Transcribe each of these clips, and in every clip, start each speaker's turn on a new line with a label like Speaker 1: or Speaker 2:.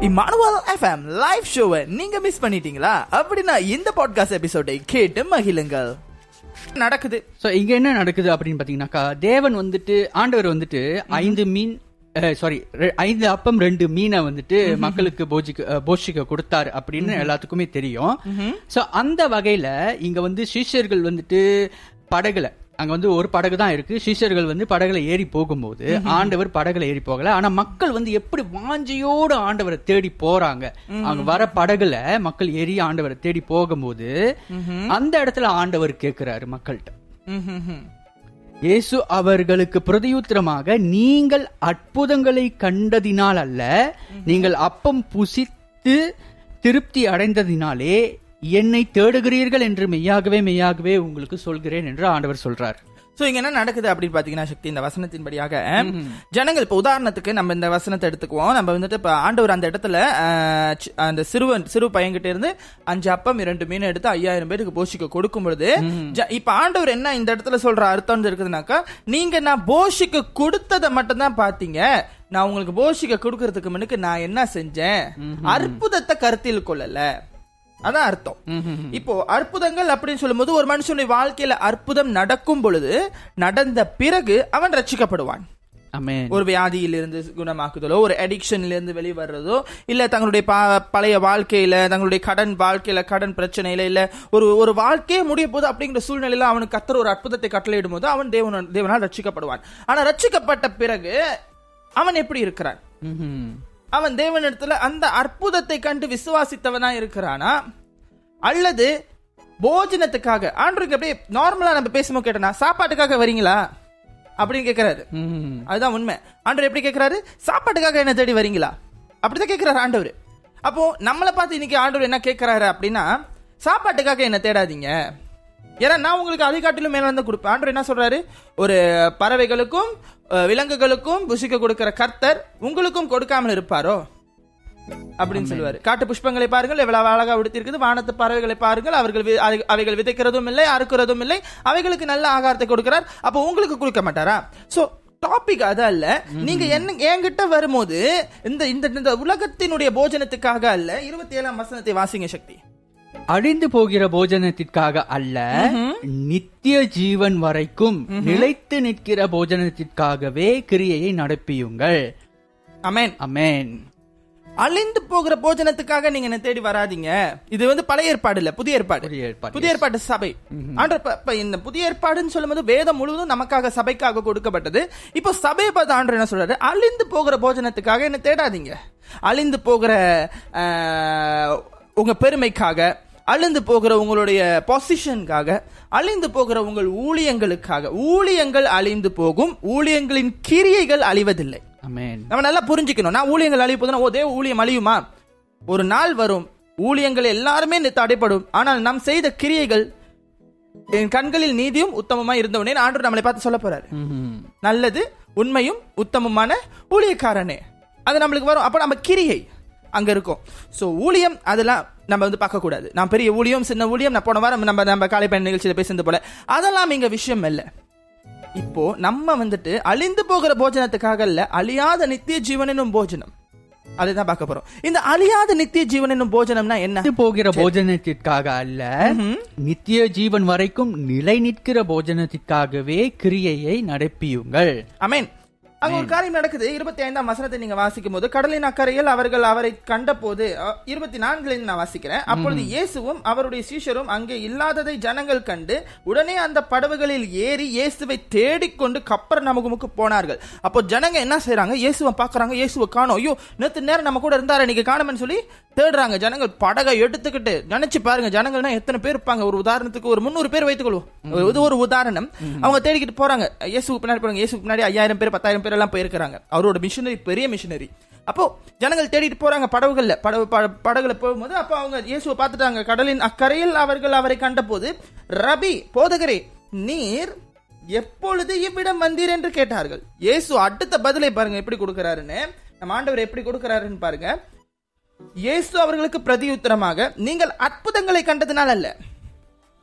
Speaker 1: Emmanuel FM live ஷோவை நீங்க miss பண்ணிட்டீங்களா? அப்படின்னா இந்த பாட்காஸ்ட் எபிசோடை கேட்டு மகிழுங்கள். நடக்குது.
Speaker 2: சோ இங்க என்ன நடக்குது அப்படின்னு பாத்தீங்கன்னாக்கா தேவன் வந்துட்டு ஆண்டவர் வந்துட்டு ஐந்து மீன் சாரி ஐந்து அப்பம் ரெண்டு மீனை வந்துட்டு மக்களுக்கு போஜிக்க போஷிக்க கொடுத்தாரு அப்படின்னு எல்லாத்துக்குமே தெரியும். சோ அந்த வகையில இங்க வந்து சிஷ்யர்கள் வந்துட்டு படகுல அங்க வந்து ஒரு படகு தான் இருக்கு. சிஷ்யர்கள் வந்து படகுல ஏறி போகும்போது ஆண்டவர் படகுல ஏறி போகல. ஆனா மக்கள் வந்து எப்படி வாஞ்சியோடு ஆண்டவரை தேடி போறாங்க? அங்க வர படகுல மக்கள் ஏறி ஆண்டவரை தேடி போகும்போது அந்த இடத்துல ஆண்டவர் கேக்குறாரு மக்கள்கிட்ட. இயேசு அவர்களுக்கு பிரதியுத்தரமாக நீங்கள் அற்புதங்களை கண்டதினால் அல்ல நீங்கள் அப்பம் புசித்து திருப்தி அடைந்ததினாலே என்னை தேடுகிறீர்கள் என்று மெய்யாகவே மெய்யாகவே உங்களுக்கு சொல்கிறேன் என்று ஆண்டவர் சொல்றார்.
Speaker 1: சோ இங்க என்ன நடக்குது அப்படின்னு பாத்தீங்கன்னா சக்தி இந்த வசனத்தின்படியாக ஜனங்கள் இப்ப உதாரணத்துக்கு நம்ம இந்த வசனத்தை எடுத்துக்குவோம். நம்ம வந்துட்டு இப்ப ஆண்டவர் அந்த இடத்துல அந்த சிறுவன் சிறு பையன்கிட்ட இருந்து அஞ்சு அப்பம் இரண்டு மீன் எடுத்து ஐயாயிரம் பேருக்கு போஷிக்க கொடுக்கும் பொழுது இப்ப ஆண்டவர் என்ன இந்த இடத்துல சொல்ற அர்த்தம் இருக்குதுனாக்கா நீங்க நான் போஷிக்க கொடுத்ததை மட்டும் தான் பாத்தீங்க நான் உங்களுக்கு போஷிக்க கொடுக்கறதுக்கு முன்னுக்கு நான் என்ன செஞ்சேன்? அற்புதத்தை கருத்தில் கொள்ளல. அதான் அர்த்தம். இப்போ அற்புதங்கள் அப்படின்னு சொல்லும்போது ஒரு மனுஷனுடைய வாழ்க்கையில அற்புதம் நடக்கும் பொழுது நடந்த பிறகு அவன் ரட்சிக்கப்படுவான். ஒரு வியாதியிலிருந்து குணமாக்குதலோ ஒரு அடிக்ஷன்ல இருந்து வெளிவர்றதோ இல்ல தங்களுடைய பழைய வாழ்க்கையில தங்களுடைய கடன் வாழ்க்கையில கடன் பிரச்சனையில இல்ல ஒரு ஒரு வாழ்க்கையே முடிய போது அப்படிங்கிற சூழ்நிலையில அவனுக்கு கத்தர் ஒரு அற்புதத்தை கட்டளையிடும் போது அவன் தேவன தேவனால் ரட்சிக்கப்படுவான். ஆனா ரட்சிக்கப்பட்ட பிறகு அவன் எப்படி இருக்கிறான். அவன் தேவனிடத்துல அந்த அற்புதத்தை கண்டு விசுவாசித்தவனா இருக்கிறானா? அல்லது போஜனத்துக்காக ஆண்டருக்கு அப்படியே நார்மலா நம்ம பேசும்போது கேட்டனா சாப்பாட்டுக்காக வரீங்களா? அப்படின்னு கேக்குறாரு.
Speaker 2: ம்ஹும்.
Speaker 1: அதுதான் உண்மை. ஆண்டவர் எப்படி கேக்குறாரு? சாப்பாட்டுக்காக என்ன தேடி வரீங்களா? அப்படிதான் கேக்குறாரு ஆண்டவர். அப்போ நம்மளை பார்த்து இன்னைக்கு ஆண்டவர் என்ன கேக்குறாரு அப்படின்னா சாப்பாட்டுக்காக என்ன தேடாதீங்க. ஏன்னா நான் உங்களுக்கு அதை காட்டிலும் மேல வந்து கொடுப்பேன். ஆண்டவர் என்ன சொல்றாரு? ஒரு பறவைகளுக்கும் விலங்குகளுக்கும் புசிக்க கொடுக்கிற கர்த்தர் உங்களுக்கும் கொடுக்காமல் இருப்பாரோ? அப்படின்னு சொல்லுவாரு. காட்டு புஷ்பங்களை பாருங்கள் எவ்வளவு அழகா உடுத்திருக்குது. வானத்து பறவைகளை பாருங்கள் அவர்கள் அவைகள் விதைக்கிறதும் இல்லை அறுக்கிறதும் இல்லை. அவைகளுக்கு நல்ல ஆகாரத்தை கொடுக்கிறார். அப்போ உங்களுக்கு கொடுக்க மாட்டாரா? சோ டாபிக் அது அல்ல. நீங்க என்ன என்கிட்ட வரும்போது இந்த இந்த இந்த உலகத்தினுடைய போஜனத்துக்காக அல்ல இருபத்தி ஏழாம் வசனத்தை வாசிங்க சக்தி.
Speaker 2: அழிந்து போகிற போஜனத்திற்காக அல்ல நித்திய ஜீவன் வரைக்கும் நிலைத்து நிற்கிற போஜனத்திற்காகவே கிரியையை நடப்பியுங்கள்.
Speaker 1: அமேன்.
Speaker 2: அமேன்.
Speaker 1: அழிந்து போகிற போஜனத்துக்காக நீங்க என்ன தேடி வராதீங்க. இது வந்து பழைய ஏற்பாடு இல்ல புதிய ஏற்பாடு.
Speaker 2: புதிய ஏற்பாடு,
Speaker 1: சபை. இப்ப இந்த புதிய ஏற்பாடுன்னு சொல்லும்போது வேதம் முழுவதும் நமக்காக சபைக்காக கொடுக்கப்பட்டது. இப்போ சபையை பார்த்து ஆண்டவர் என்ன சொல்றாரு? அழிந்து போகிற போஜனத்துக்காக என்ன தேடாதீங்க. அழிந்து போகிற உங்க பெருமைக்காக அழிந்து போகிற உங்களுடைய பொசிஷனுக்காக அழிந்து போகிற உங்கள் ஊழியங்களுக்காக ஊழியங்கள் அழிந்து போகும் ஊழியங்களின் கிரியைகள் அழிவதில்லை. நம்ம நல்லா புரிஞ்சுக்கணும். நான் ஊழியங்கள் அழிய போதுன்னா ஓ தேவ ஊழியம் அழியுமா? ஒரு நாள் வரும் ஊழியங்கள் எல்லாருமே தடைப்படும் ஆனால் நாம் செய்த கிரியைகள் என் கண்களில் நீதியும் உத்தமமா இருந்தவனே ஆண்டவர் நம்மளை பார்த்து சொல்ல போறாரு. நல்லது உண்மையும் உத்தமமான ஊழியக்காரனே. அது நம்மளுக்கு வரும். அப்ப நம்ம கிரியை அங்க இருக்கும். சோ ஊழியம் அதெல்லாம் நம்ம வந்து பார்க்க கூடாது நான் பெரிய ஊழியம் சின்ன ஊழியம் நான் போன வாரம் நம்ம நம்ம காலை பயண நிகழ்ச்சியில பேசுறது போல அதெல்லாம் இங்க விஷயம் இல்ல. இப்போ நம்ம வந்துட்டு அழிந்து போகிற போஜனத்துக்காக இல்ல அழியாத நித்திய ஜீவன் என்னும் போஜனம். அதுதான் பார்க்க போறோம். இந்த அழியாத நித்திய ஜீவன் என்னும் போஜனம்னா என்ன?
Speaker 2: போகிற போஜனத்திற்காக அல்ல நித்திய ஜீவன் வரைக்கும் நிலை நிற்கிற போஜனத்திற்காகவே கிரியையை நடப்பியுங்கள்.
Speaker 1: அமேன் அங்க ஒரு காரியம் நடக்குது. இருபத்தி ஐந்தாம் வசனத்தை நீங்க வாசிக்கும் போது கடலின் அக்கறையில் அவர்கள் அவரை கண்டபோது அஹ், இருபத்தி நான்குல நான் வாசிக்கிறேன். அப்பொழுது இயேசுவும் அவருடைய சீஷரும் அங்கே இல்லாததை ஜனங்கள் கண்டு உடனே அந்த படவுகளில் ஏறி இயேசுவை தேடிக்கொண்டு கப்பர் நமக்கு போனார்கள். அப்போ ஜனங்க என்ன செய்றாங்க? இயேசுவை பாக்குறாங்க இயேசுவை காணோம். ஐயோ நேத்து நேரம் நம்ம கூட இருந்தாரு நீங்க காணும்னு சொல்லி தேடுறாங்க. ஜனங்கள் படகை எடுத்துக்கிட்டு நினைச்சு பாருங்க. ஜனங்கள்னா எத்தனை பேர் இருப்பாங்க? ஒரு உதாரணத்துக்கு ஒரு முந்நூறு பேர் வைத்துக்கொள்வோம். இது ஒரு உதாரணம். அவங்க தேடிக்கிட்டு போறாங்க. இயேசுக்கு பின்னாடி போறாங்க. இயேசுக்கு பின்னாடி ஐயாயிரம் பேர் பத்தாயிரம் பேர் எல்லாம் போயிருக்காங்க அவரோட மிஷினரி பெரிய மிஷினரி அப்போ ஜனங்கள் தேடிட்டு போறாங்க படவுகள்ல படவு படகுல போகும்போது அப்போ அவங்க இயேசுவை பார்த்துட்டாங்க. கடலின் அக்கரையில் அவர்கள் அவரை கண்டபோது ரபி போதகரே நீர் எப்பொழுது இவ்விடம் வந்தீர்? என்று கேட்டார்கள். இயேசு அடுத்த பதிலை பாருங்க எப்படி கொடுக்கிறாருன்னு. நம்ம ஆண்டவர் எப்படி கொடுக்கிறாருன்னு பாருங்க. இயேசு அவர்களுக்கு பிரதியுத்தரமாக நீங்கள் அற்புதங்களை கண்டதுனால அல்ல.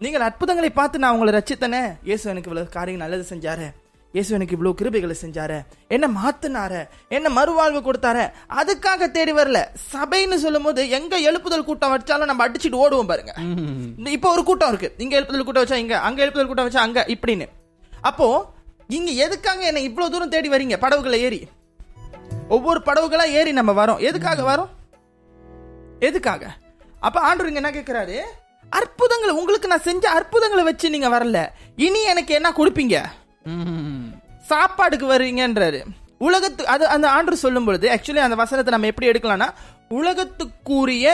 Speaker 1: நீங்கள் அற்புதங்களை பார்த்து நான் உங்களை ரச்சித்தனே இயேசு எனக்கு இவ்வளவு காரியம் நல்லது செஞ்சாரு. இயேசு எனக்கு இவ்வளவு கிருபைகளை செஞ்சாரு. என்ன மாத்துனாரு. என்ன மறுவாழ்வு கொடுத்தாரு. அதுக்காக தேடி வரல. சபைன்னு சொல்லும்போது எங்க எழுப்புதல் கூட்டம் வச்சாலும் நம்ம அடிச்சிட்டு ஓடுவோம் பாருங்க. இப்போ ஒரு கூட்டம் இருக்கு. இங்க எழுப்புதல் கூட்டம் வச்சா இங்க அங்க எழுப்புதல் கூட்டம் வச்சா அங்க இப்படின்னு. அப்போ இங்க எதுக்காக என்ன இவ்வளவு தூரம் தேடி வரீங்க? படகுகளை ஏறி. ஒவ்வொரு படகுகளா ஏறி நம்ம வரோம். எதுக்காக வரோம்? எதுக்காக? அப்ப ஆண்டவர் இங்க என்ன கேக்குறாரு? அற்புதங்களை உங்களுக்கு நான் செஞ்ச அற்புதங்களை வச்சு நீங்க வரல. இனி எனக்கு என்ன கொடுப்பீங்க. சாப்பாடுக்கு வருவீங்கன்றாரு. உலகத்து அது அந்த ஆண்டு சொல்லும் பொழுது ஆக்சுவலி அந்த வசனத்தை நம்ம எப்படி எடுக்கலாம்னா உலகத்துக்குரிய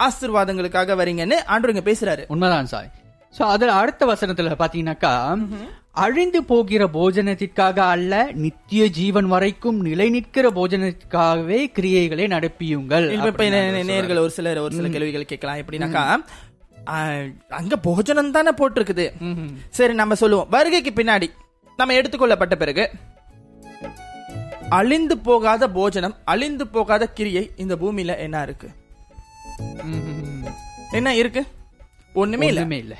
Speaker 1: ஆசீர்வாதங்களுக்காக வரீங்கன்னு ஆண்டு இங்க பேசுறாரு.
Speaker 2: உண்மைதான் சாய். சோ அதுல அடுத்த வசனத்துல பாத்தீங்கன்னாக்கா அழிந்து போகிற போஜனத்திற்காக அல்ல நித்திய ஜீவன் வரைக்கும் நிலை நிற்கிற போஜனத்திற்காகவே கிரியைகளை நடப்பியுங்கள்.
Speaker 1: நேர்கள் ஒரு சிலர் ஒரு சில கேள்விகள் கேட்கலாம். எப்படின்னாக்கா அங்க போஜனம் தானே போட்டிருக்குது. சரி நம்ம சொல்லுவோம். வருகைக்கு பின்னாடி. நம்ம எடுத்துக்கொள்ளப்பட்ட பிறகு அழிந்து போகாத போஜனம் அழிந்து போகாத கிரியை இந்த பூமியில என்ன இருக்கு. என்ன இருக்கு ஒண்ணுமே இல்ல
Speaker 2: இல்ல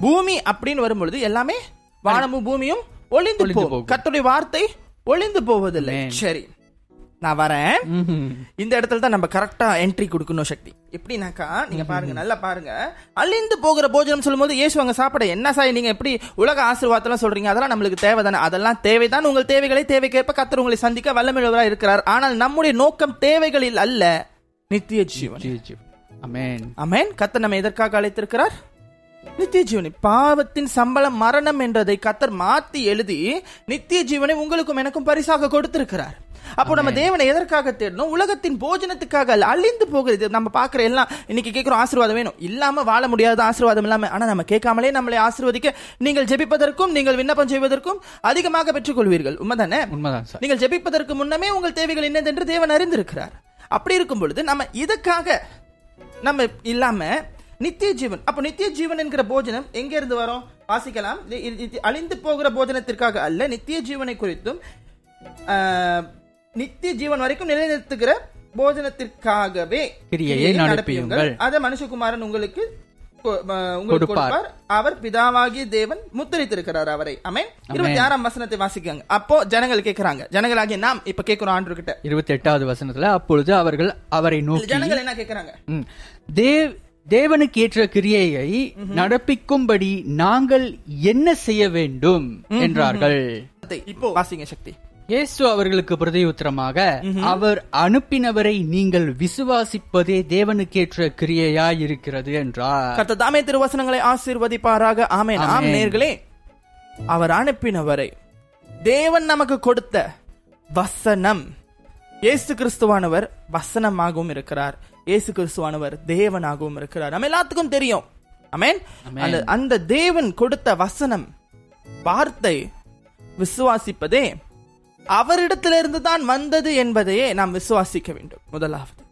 Speaker 1: பூமி அப்படின்னு வரும்பொழுது எல்லாமே வானமும் பூமியும் ஒளிந்து போகும். கர்த்தருடைய வார்த்தை ஒளிந்து போவதில்லை. சரி நான் வரேன். இந்த இடத்துல தான் நம்ம கரெக்டா என்ட்ரி கொடுக்கணும் சக்தி. எப்படின்னாக்கா நீங்க பாருங்க நல்லா பாருங்க. அழிந்து போகிற போஜனம் சொல்லும்போது இயேசு அங்க சாப்பிட என்ன சாய் நீங்க எப்படி உலக ஆசீர்வாதம்லாம் சொல்றீங்க? அதெல்லாம் நம்மளுக்கு தேவைதானே? அதெல்லாம் தேவைதான். உங்கள் தேவைகளை தேவைக்கேற்ப கத்தர் உங்களை சந்திக்க வல்லமையுள்ளவராக இருக்கிறார். ஆனால் நம்முடைய நோக்கம் தேவைகளில் அல்ல நித்திய ஜீவன்.
Speaker 2: அமேன்
Speaker 1: அமேன் கத்தர் நம்ம எதற்காக அழைத்திருக்கிறார்? நித்திய ஜீவனை. பாவத்தின் சம்பளம் மரணம் என்றதை கத்தர் மாத்தி எழுதி நித்திய ஜீவனை உங்களுக்கும் எனக்கும் பரிசாக கொடுத்திருக்கிறார். அப்போ நம்ம தேவனை எதற்காக தேடணும்? உலகத்தின் போஜனத்துக்காக அல்ல அழிந்து போகிறது. நம்ம பாக்குற எல்லாம் இன்னைக்கு கேட்கிறோம் ஆசீர்வாதம் வேணும். இல்லாம வாழ முடியாத ஆசீர்வாதம் இல்லாம ஆனா நம்ம கேட்காமலே நம்மளை ஆசீர்வதிக்க நீங்கள் ஜெபிப்பதற்கும் நீங்கள் விண்ணப்பம் செய்வதற்கும் அதிகமாக பெற்றுக்கொள்வீர்கள். உண்மைதானே?
Speaker 2: உண்மைதான் சார்.
Speaker 1: நீங்கள் ஜெபிப்பதற்கு முன்னமே உங்கள் தேவைகள் என்னதென்று தேவன் அறிந்திருக்கிறார். அப்படி இருக்கும் பொழுது நம்ம இதுக்காக நம்ம இல்லாம நித்திய ஜீவன் அப்ப நித்திய ஜீவன் என்கிற போஜனம் எங்க இருந்து வரும்? வாசிக்கலாம். அழிந்து போகிற போஜனத்திற்காக அல்ல நித்திய ஜீவனை குறித்தும் நித்திய ஜீவன் வரைக்கும் நிலைநிறுத்துகிற போஜனத்திற்காகவே
Speaker 2: கிரியையை
Speaker 1: கிரியை
Speaker 2: நடப்பியுங்கள்.
Speaker 1: அதை மனுஷகுமாரன் உங்களுக்கு உங்களுக்கு
Speaker 2: கொடுப்பார்.
Speaker 1: அவர் பிதாவாகிய தேவன் முத்தரித்திருக்கிறார் அவரை. அமேன் இருபத்தி ஆறாம் வசனத்தை வாசிக்காங்க. அப்போ ஜனங்கள் கேக்குறாங்க. ஜனங்களாகிய நாம் இப்ப கேக்குறோம் ஆண்டு கிட்ட
Speaker 2: இருபத்தி எட்டாவது வசனத்துல அப்பொழுது அவர்கள் அவரை நோக்கி
Speaker 1: ஜனங்கள் என்ன கேக்குறாங்க?
Speaker 2: ம். தேவ் தேவனுக்கு ஏற்ற கிரியையை நடப்பிக்கும்படி நாங்கள் என்ன செய்ய வேண்டும் என்றார்கள்.
Speaker 1: இப்போ வாசிங்க சக்தி.
Speaker 2: இயேசு அவர்களுக்கு பிரதியுத்தரமாக அவர் அனுப்பினவரை நீங்கள் விசுவாசிப்பதே தேவனுக்கேற்ற கிரியையாய் இருக்கிறது என்றார்.
Speaker 1: கர்த்தர் தாமே திருவசனங்களை ஆசீர்வதிப்பாராக. ஆம்
Speaker 2: ஆமென்.
Speaker 1: நேர்களே அவர் அனுப்பினவரை தேவன் நமக்கு கொடுத்த வசனம் இயேசு கிறிஸ்துவானவர் வசனமாகவும் இருக்கிறார். இயேசு கிறிஸ்துவானவர் தேவனாகவும் இருக்கிறார். நம்ம எல்லாத்துக்கும் தெரியும். அமேன் அந்த தேவன் கொடுத்த வசனம் வார்த்தை விசுவாசிப்பதே அவரிடத்திலிருந்து தான் வந்தது என்பதையே நாம் விசுவாசிக்க வேண்டும். முதலாவது.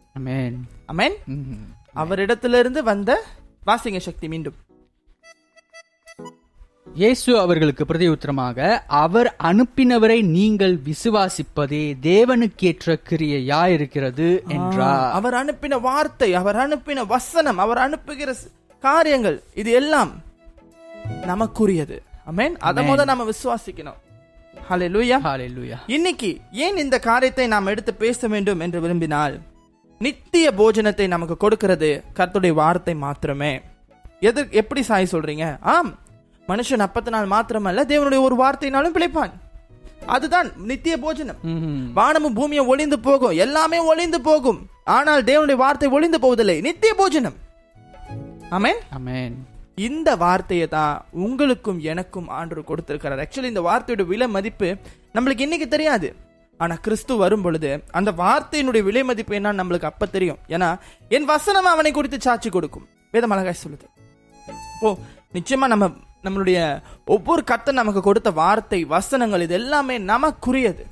Speaker 1: அமேன்
Speaker 2: ம்.
Speaker 1: அவரிடத்திலிருந்து வந்த வாசிங்க சக்தி மீண்டும்.
Speaker 2: இயேசு அவர்களுக்கு பிரதியுத்தரமாக அவர் அனுப்பினவரை நீங்கள் விசுவாசிப்பதே தேவனுக்கேற்ற கிரியையாய் இருக்கிறது என்றார்.
Speaker 1: அவர் அனுப்பின வார்த்தை அவர் அனுப்பின வசனம் அவர் அனுப்புகிற காரியங்கள் இது எல்லாம் நமக்குரியது. அமேன் அத. முத நாம விசுவாசிக்கணும். ஹalleluya
Speaker 2: ஹalleluya
Speaker 1: இன்னைக்கு ஏன் இந்த காரியத்தை நாம் எடுத்து பேச வேண்டும் என்று விரும்பினால் நித்திய போஜனத்தை நமக்கு கொடுக்கிறது கர்த்தருடைய வார்த்தை மாத்திரமே. எது எப்படி சாய் சொல்றீங்க? ஆம் மனுஷன் அப்பத்தினால் மாத்திரமல்ல தேவனுடைய ஒரு வார்த்தையினாலும் பிழைப்பான். அதுதான் நித்திய போஜனம். வானமும் பூமியும் ஒளிந்து போகும் எல்லாமே ஒளிந்து போகும். ஆனால் தேவனுடைய வார்த்தை ஒளிந்து போவதில்லை நித்திய போஜனம். ஆமென்?
Speaker 2: ஆமென்.
Speaker 1: இந்த வார்த்தையை தான் உங்களுக்கும் எனக்கும் ஆண்டு கொடுத்திருக்கிறார். ஆக்சுவலி இந்த வார்த்தையோட விலை மதிப்பு நம்மளுக்கு இன்னைக்கு தெரியாது. ஆனா கிறிஸ்து வரும் பொழுது அந்த வார்த்தையினுடைய விலை மதிப்பு என்னன்னு நம்மளுக்கு அப்ப தெரியும். ஏன்னா என் வசனம் அவனை குறித்து சாட்சி கொடுக்கும். வேதமழகாய் சொல்லுது. ஓ நிச்சயமா நம்ம நம்மளுடைய ஒவ்வொரு கத்தை நமக்கு கொடுத்த வார்த்தை வசனங்கள் இது எல்லாமே நமக்குரியது.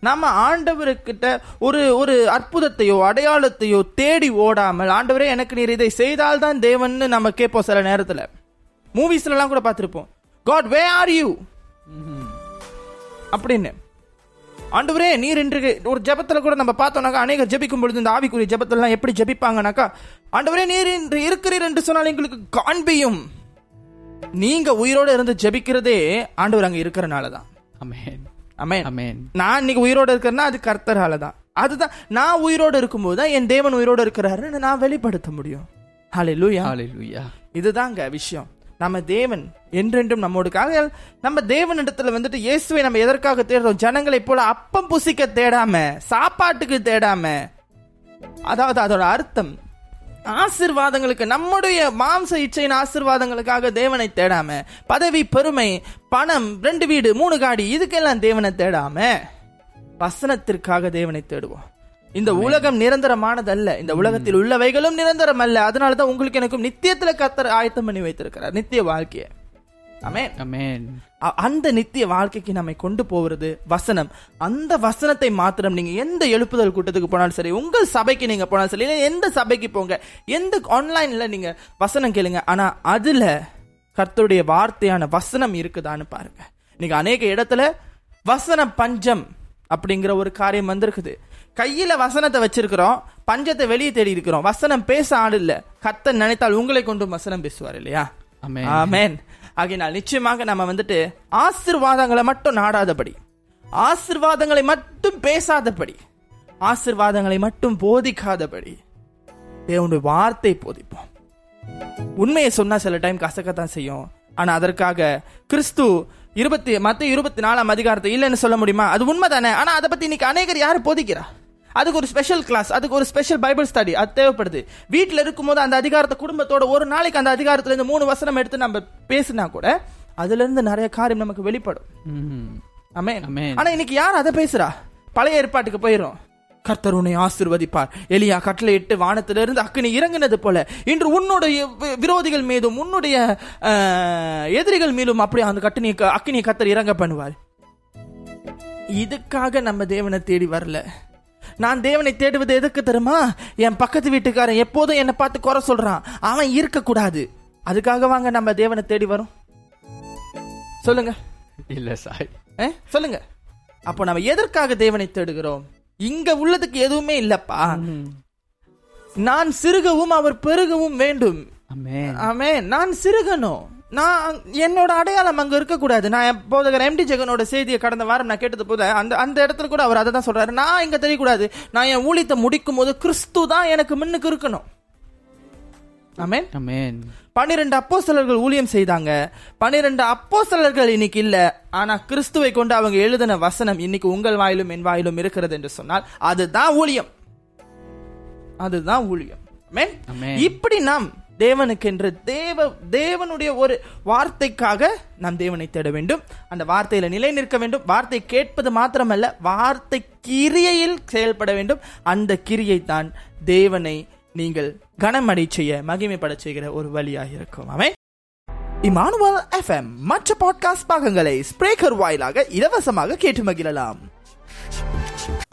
Speaker 1: நம்ம ஆண்டவர்கிட்ட ஒரு ஒரு அற்புதத்தையோ அடையாளத்தையோ தேடி ஓடாமல் ஆண்டவரே எனக்கு நீர் இதை செய்தால்தான் தேவன்னு நம்ம கேட்போம் சில நேரத்துல. மூவிஸ்ல எல்லாம் கூட பார்த்திருப்போம். காட் வே ஆர் யூ அப்படின்னு. ஆண்டவரே நீர் இன்று ஒரு ஜெபத்துல கூட நம்ம பார்த்தோம்னாக்கா அநேகர் ஜெபிக்கும் பொழுது இந்த ஆவிக்குரிய ஜெபத்தெல்லாம் எப்படி ஜெபிப்பாங்கனாக்கா ஆண்டவரே நீர் இன்று இருக்கிறீர் என்று சொன்னால் எங்களுக்கு காண்பியும். நீங்க உயிரோட இருந்து ஜெபிக்கிறதே ஆண்டவர் அங்க இருக்கிறனால தான்
Speaker 2: அமேன்
Speaker 1: அமேன்
Speaker 2: அமேன்
Speaker 1: நான் இன்னைக்கு உயிரோட இருக்கிறேன்னா அது கர்த்தரால தான் அதுதான் நான் உயிரோட இருக்கும்போது தான் என் தேவன் உயிரோட இருக்கிறாருன்னு நான் வெளிப்படுத்த முடியும். ஹalleluya
Speaker 2: ஹalleluya
Speaker 1: இதுதாங்க விஷயம். நம்ம தேவன் என்றென்றும் நம்மோடுக்காக நம்ம தேவனிடத்துல வந்துட்டு இயேசுவை நம்ம எதற்காக தேடுறோம்? ஜனங்களை போல அப்பம் புசிக்க தேடாம சாப்பாட்டுக்கு தேடாம. அதாவது அதோட அர்த்தம் ஆசிர்வாதங்களுக்கு நம்முடைய மாம்ச இச்சையின் ஆசிர்வாதங்களுக்காக தேவனை தேடாம பதவி பெருமை பணம் ரெண்டு வீடு மூணு காடி இதுக்கெல்லாம் தேவனை தேடாம வசனத்திற்காக தேவனை தேடுவோம். இந்த உலகம் நிரந்தரமானதல்ல. இந்த உலகத்தில் உள்ளவைகளும் நிரந்தரம் அல்ல அதனாலதான் உங்களுக்கு எனக்கும் நித்தியத்துல கத்தர் ஆயத்தம் பண்ணி வைத்திருக்கிறார். நித்திய வாழ்க்கைய. அந்த நித்திய வாழ்க்கைக்கு நம்மை கொண்டு போகிறது வசனம். அந்த வசனத்தை மாத்திரம் நீங்க எந்த எழுப்புதல் கூட்டத்துக்கு போனாலும் சரி உங்கள் சபைக்கு நீங்க போனாலும் சரி இல்ல எந்த சபைக்கு போங்க எந்த ஆன்லைன்ல நீங்க வசனம் கேளுங்க. ஆனா அதுல கர்த்தருடைய வார்த்தையான வசனம் இருக்குதான்னு பாருங்க. நீங்க அநேக இடத்துல வசன பஞ்சம் அப்படிங்கிற ஒரு காரியம் வந்திருக்குது. கையில வசனத்தை வச்சிருக்கிறோம் பஞ்சத்தை வெளியே தேடி இருக்கிறோம். வசனம் பேச ஆள் இல்ல. கர்த்தர் நினைத்தால் உங்களை கொண்டும் வசனம் பேசுவார் இல்லையா?
Speaker 2: ஆமென்.
Speaker 1: ஆகையினால் நிச்சயமாக நம்ம வந்துட்டு ஆசிர்வாதங்களை மட்டும் நாடாதபடி ஆசிர்வாதங்களை மட்டும் பேசாதபடி ஆசிர்வாதங்களை மட்டும் போதிக்காதபடி தேவனுடைய வார்த்தை போதிப்போம். உண்மையை சொன்னா சில டைம் கசக்கத்தான் செய்யும். ஆனா அதற்காக கிறிஸ்து இருபத்தி மத்த இருபத்தி நாலாம் அதிகாரத்தை இல்லைன்னு சொல்ல முடியுமா? அது உண்மைதானே? ஆனா அதை பத்தி இன்னைக்கு அநேகர் யாரு போதிக்கிறா? அதுக்கு ஒரு ஸ்பெஷல் கிளாஸ் அதுக்கு ஒரு ஸ்பெஷல் பைபிள் ஸ்டடி அது தேவைப்படுது. வீட்டில் இருக்கும்போது அந்த அதிகாரத்தை குடும்பத்தோட ஒரு நாளைக்கு அந்த அதிகாரத்துல இருந்து மூணு வசனம் எடுத்து நம்ம பேசினா கூட அதுல இருந்து நிறைய காரியம் நமக்கு வெளிப்படும். ஆனா இன்னைக்கு யார் அதை பேசுறா? பழைய ஏற்பாட்டுக்கு போயிரும். கர்த்தர் உன்னை ஆசிர்வதிப்பார். எலியா கட்டளையிட்டு வானத்திலிருந்து அக்கினி இறங்கினது போல இன்று உன்னுடைய விரோதிகள் மீதும் உன்னுடைய எதிரிகள் மீதும் அப்படி அந்த கட்டினி அக்கினியை கர்த்தர் இறங்க பண்ணுவார். இதுக்காக நம்ம தேவனை தேடி வரல. நான் தேவனை தேடுவது எதுக்கு தெரியுமா? என் பக்கத்து வீட்டுக்காரன் எப்போதும் என்னை பார்த்து குறை சொல்றான். அவன் இருக்க கூடாது அதுக்காக வாங்க நம்ம தேவனை தேடி வரோம். சொல்லுங்க.
Speaker 2: இல்ல சாய்.
Speaker 1: சொல்லுங்க. அப்போ நம்ம எதற்காக தேவனை தேடுகிறோம்? இங்க உள்ளதுக்கு எதுவுமே இல்லப்பா. நான் சிறுகவும் அவர் பெருகவும் வேண்டும். ஆமே நான் சிறுகணும். நான் என்னோட அடையாளம் அங்க இருக்கக்கூடாது. நான் போதகர் எம்டி ஜெகனோட செய்தியை கடந்த வாரம் நான் கேட்டது போத அந்த அந்த இடத்துல கூட அவர் அதை தான் சொல்றாரு. நான் இங்க தெரியக்கூடாது. நான் என் ஊழியத்தை முடிக்கும் போது கிறிஸ்து தான் எனக்கு முன்னுக்கு இருக்கணும். பன்னிரண்டு அப்போஸ்தலர்கள் ஊழியம் செய்தாங்க. பன்னிரண்டு அப்போஸ்தலர்கள் இன்னைக்கு இல்ல. ஆனா கிறிஸ்துவை கொண்டு அவங்க எழுதின வசனம் இன்னைக்கு உங்கள் வாயிலும் என் வாயிலும் இருக்கிறது என்று சொன்னால் அதுதான் ஊழியம். அதுதான் ஊழியம். இப்படி நாம் தேவனுக்கென்று தேவ தேவனுடைய ஒரு வார்த்தைக்காக நாம் தேவனை தேட வேண்டும். அந்த வார்த்தையில நிலை நிற்க வேண்டும். வார்த்தை கேட்பது மாத்திரமல்ல வார்த்தை கிரியையில் செயல்பட வேண்டும். அந்த கிரியை தான் தேவனை நீங்கள் கனமடை செய்ய மகிமைப்பட செய்கிற ஒரு வழியாக இருக்கும். அவன் இமானுவல் எஃப்எம் மற்ற பாட்காஸ்ட் பாகங்களை ஸ்பிரேக்கர் வாயிலாக இலவசமாக கேட்டு மகிழலாம்.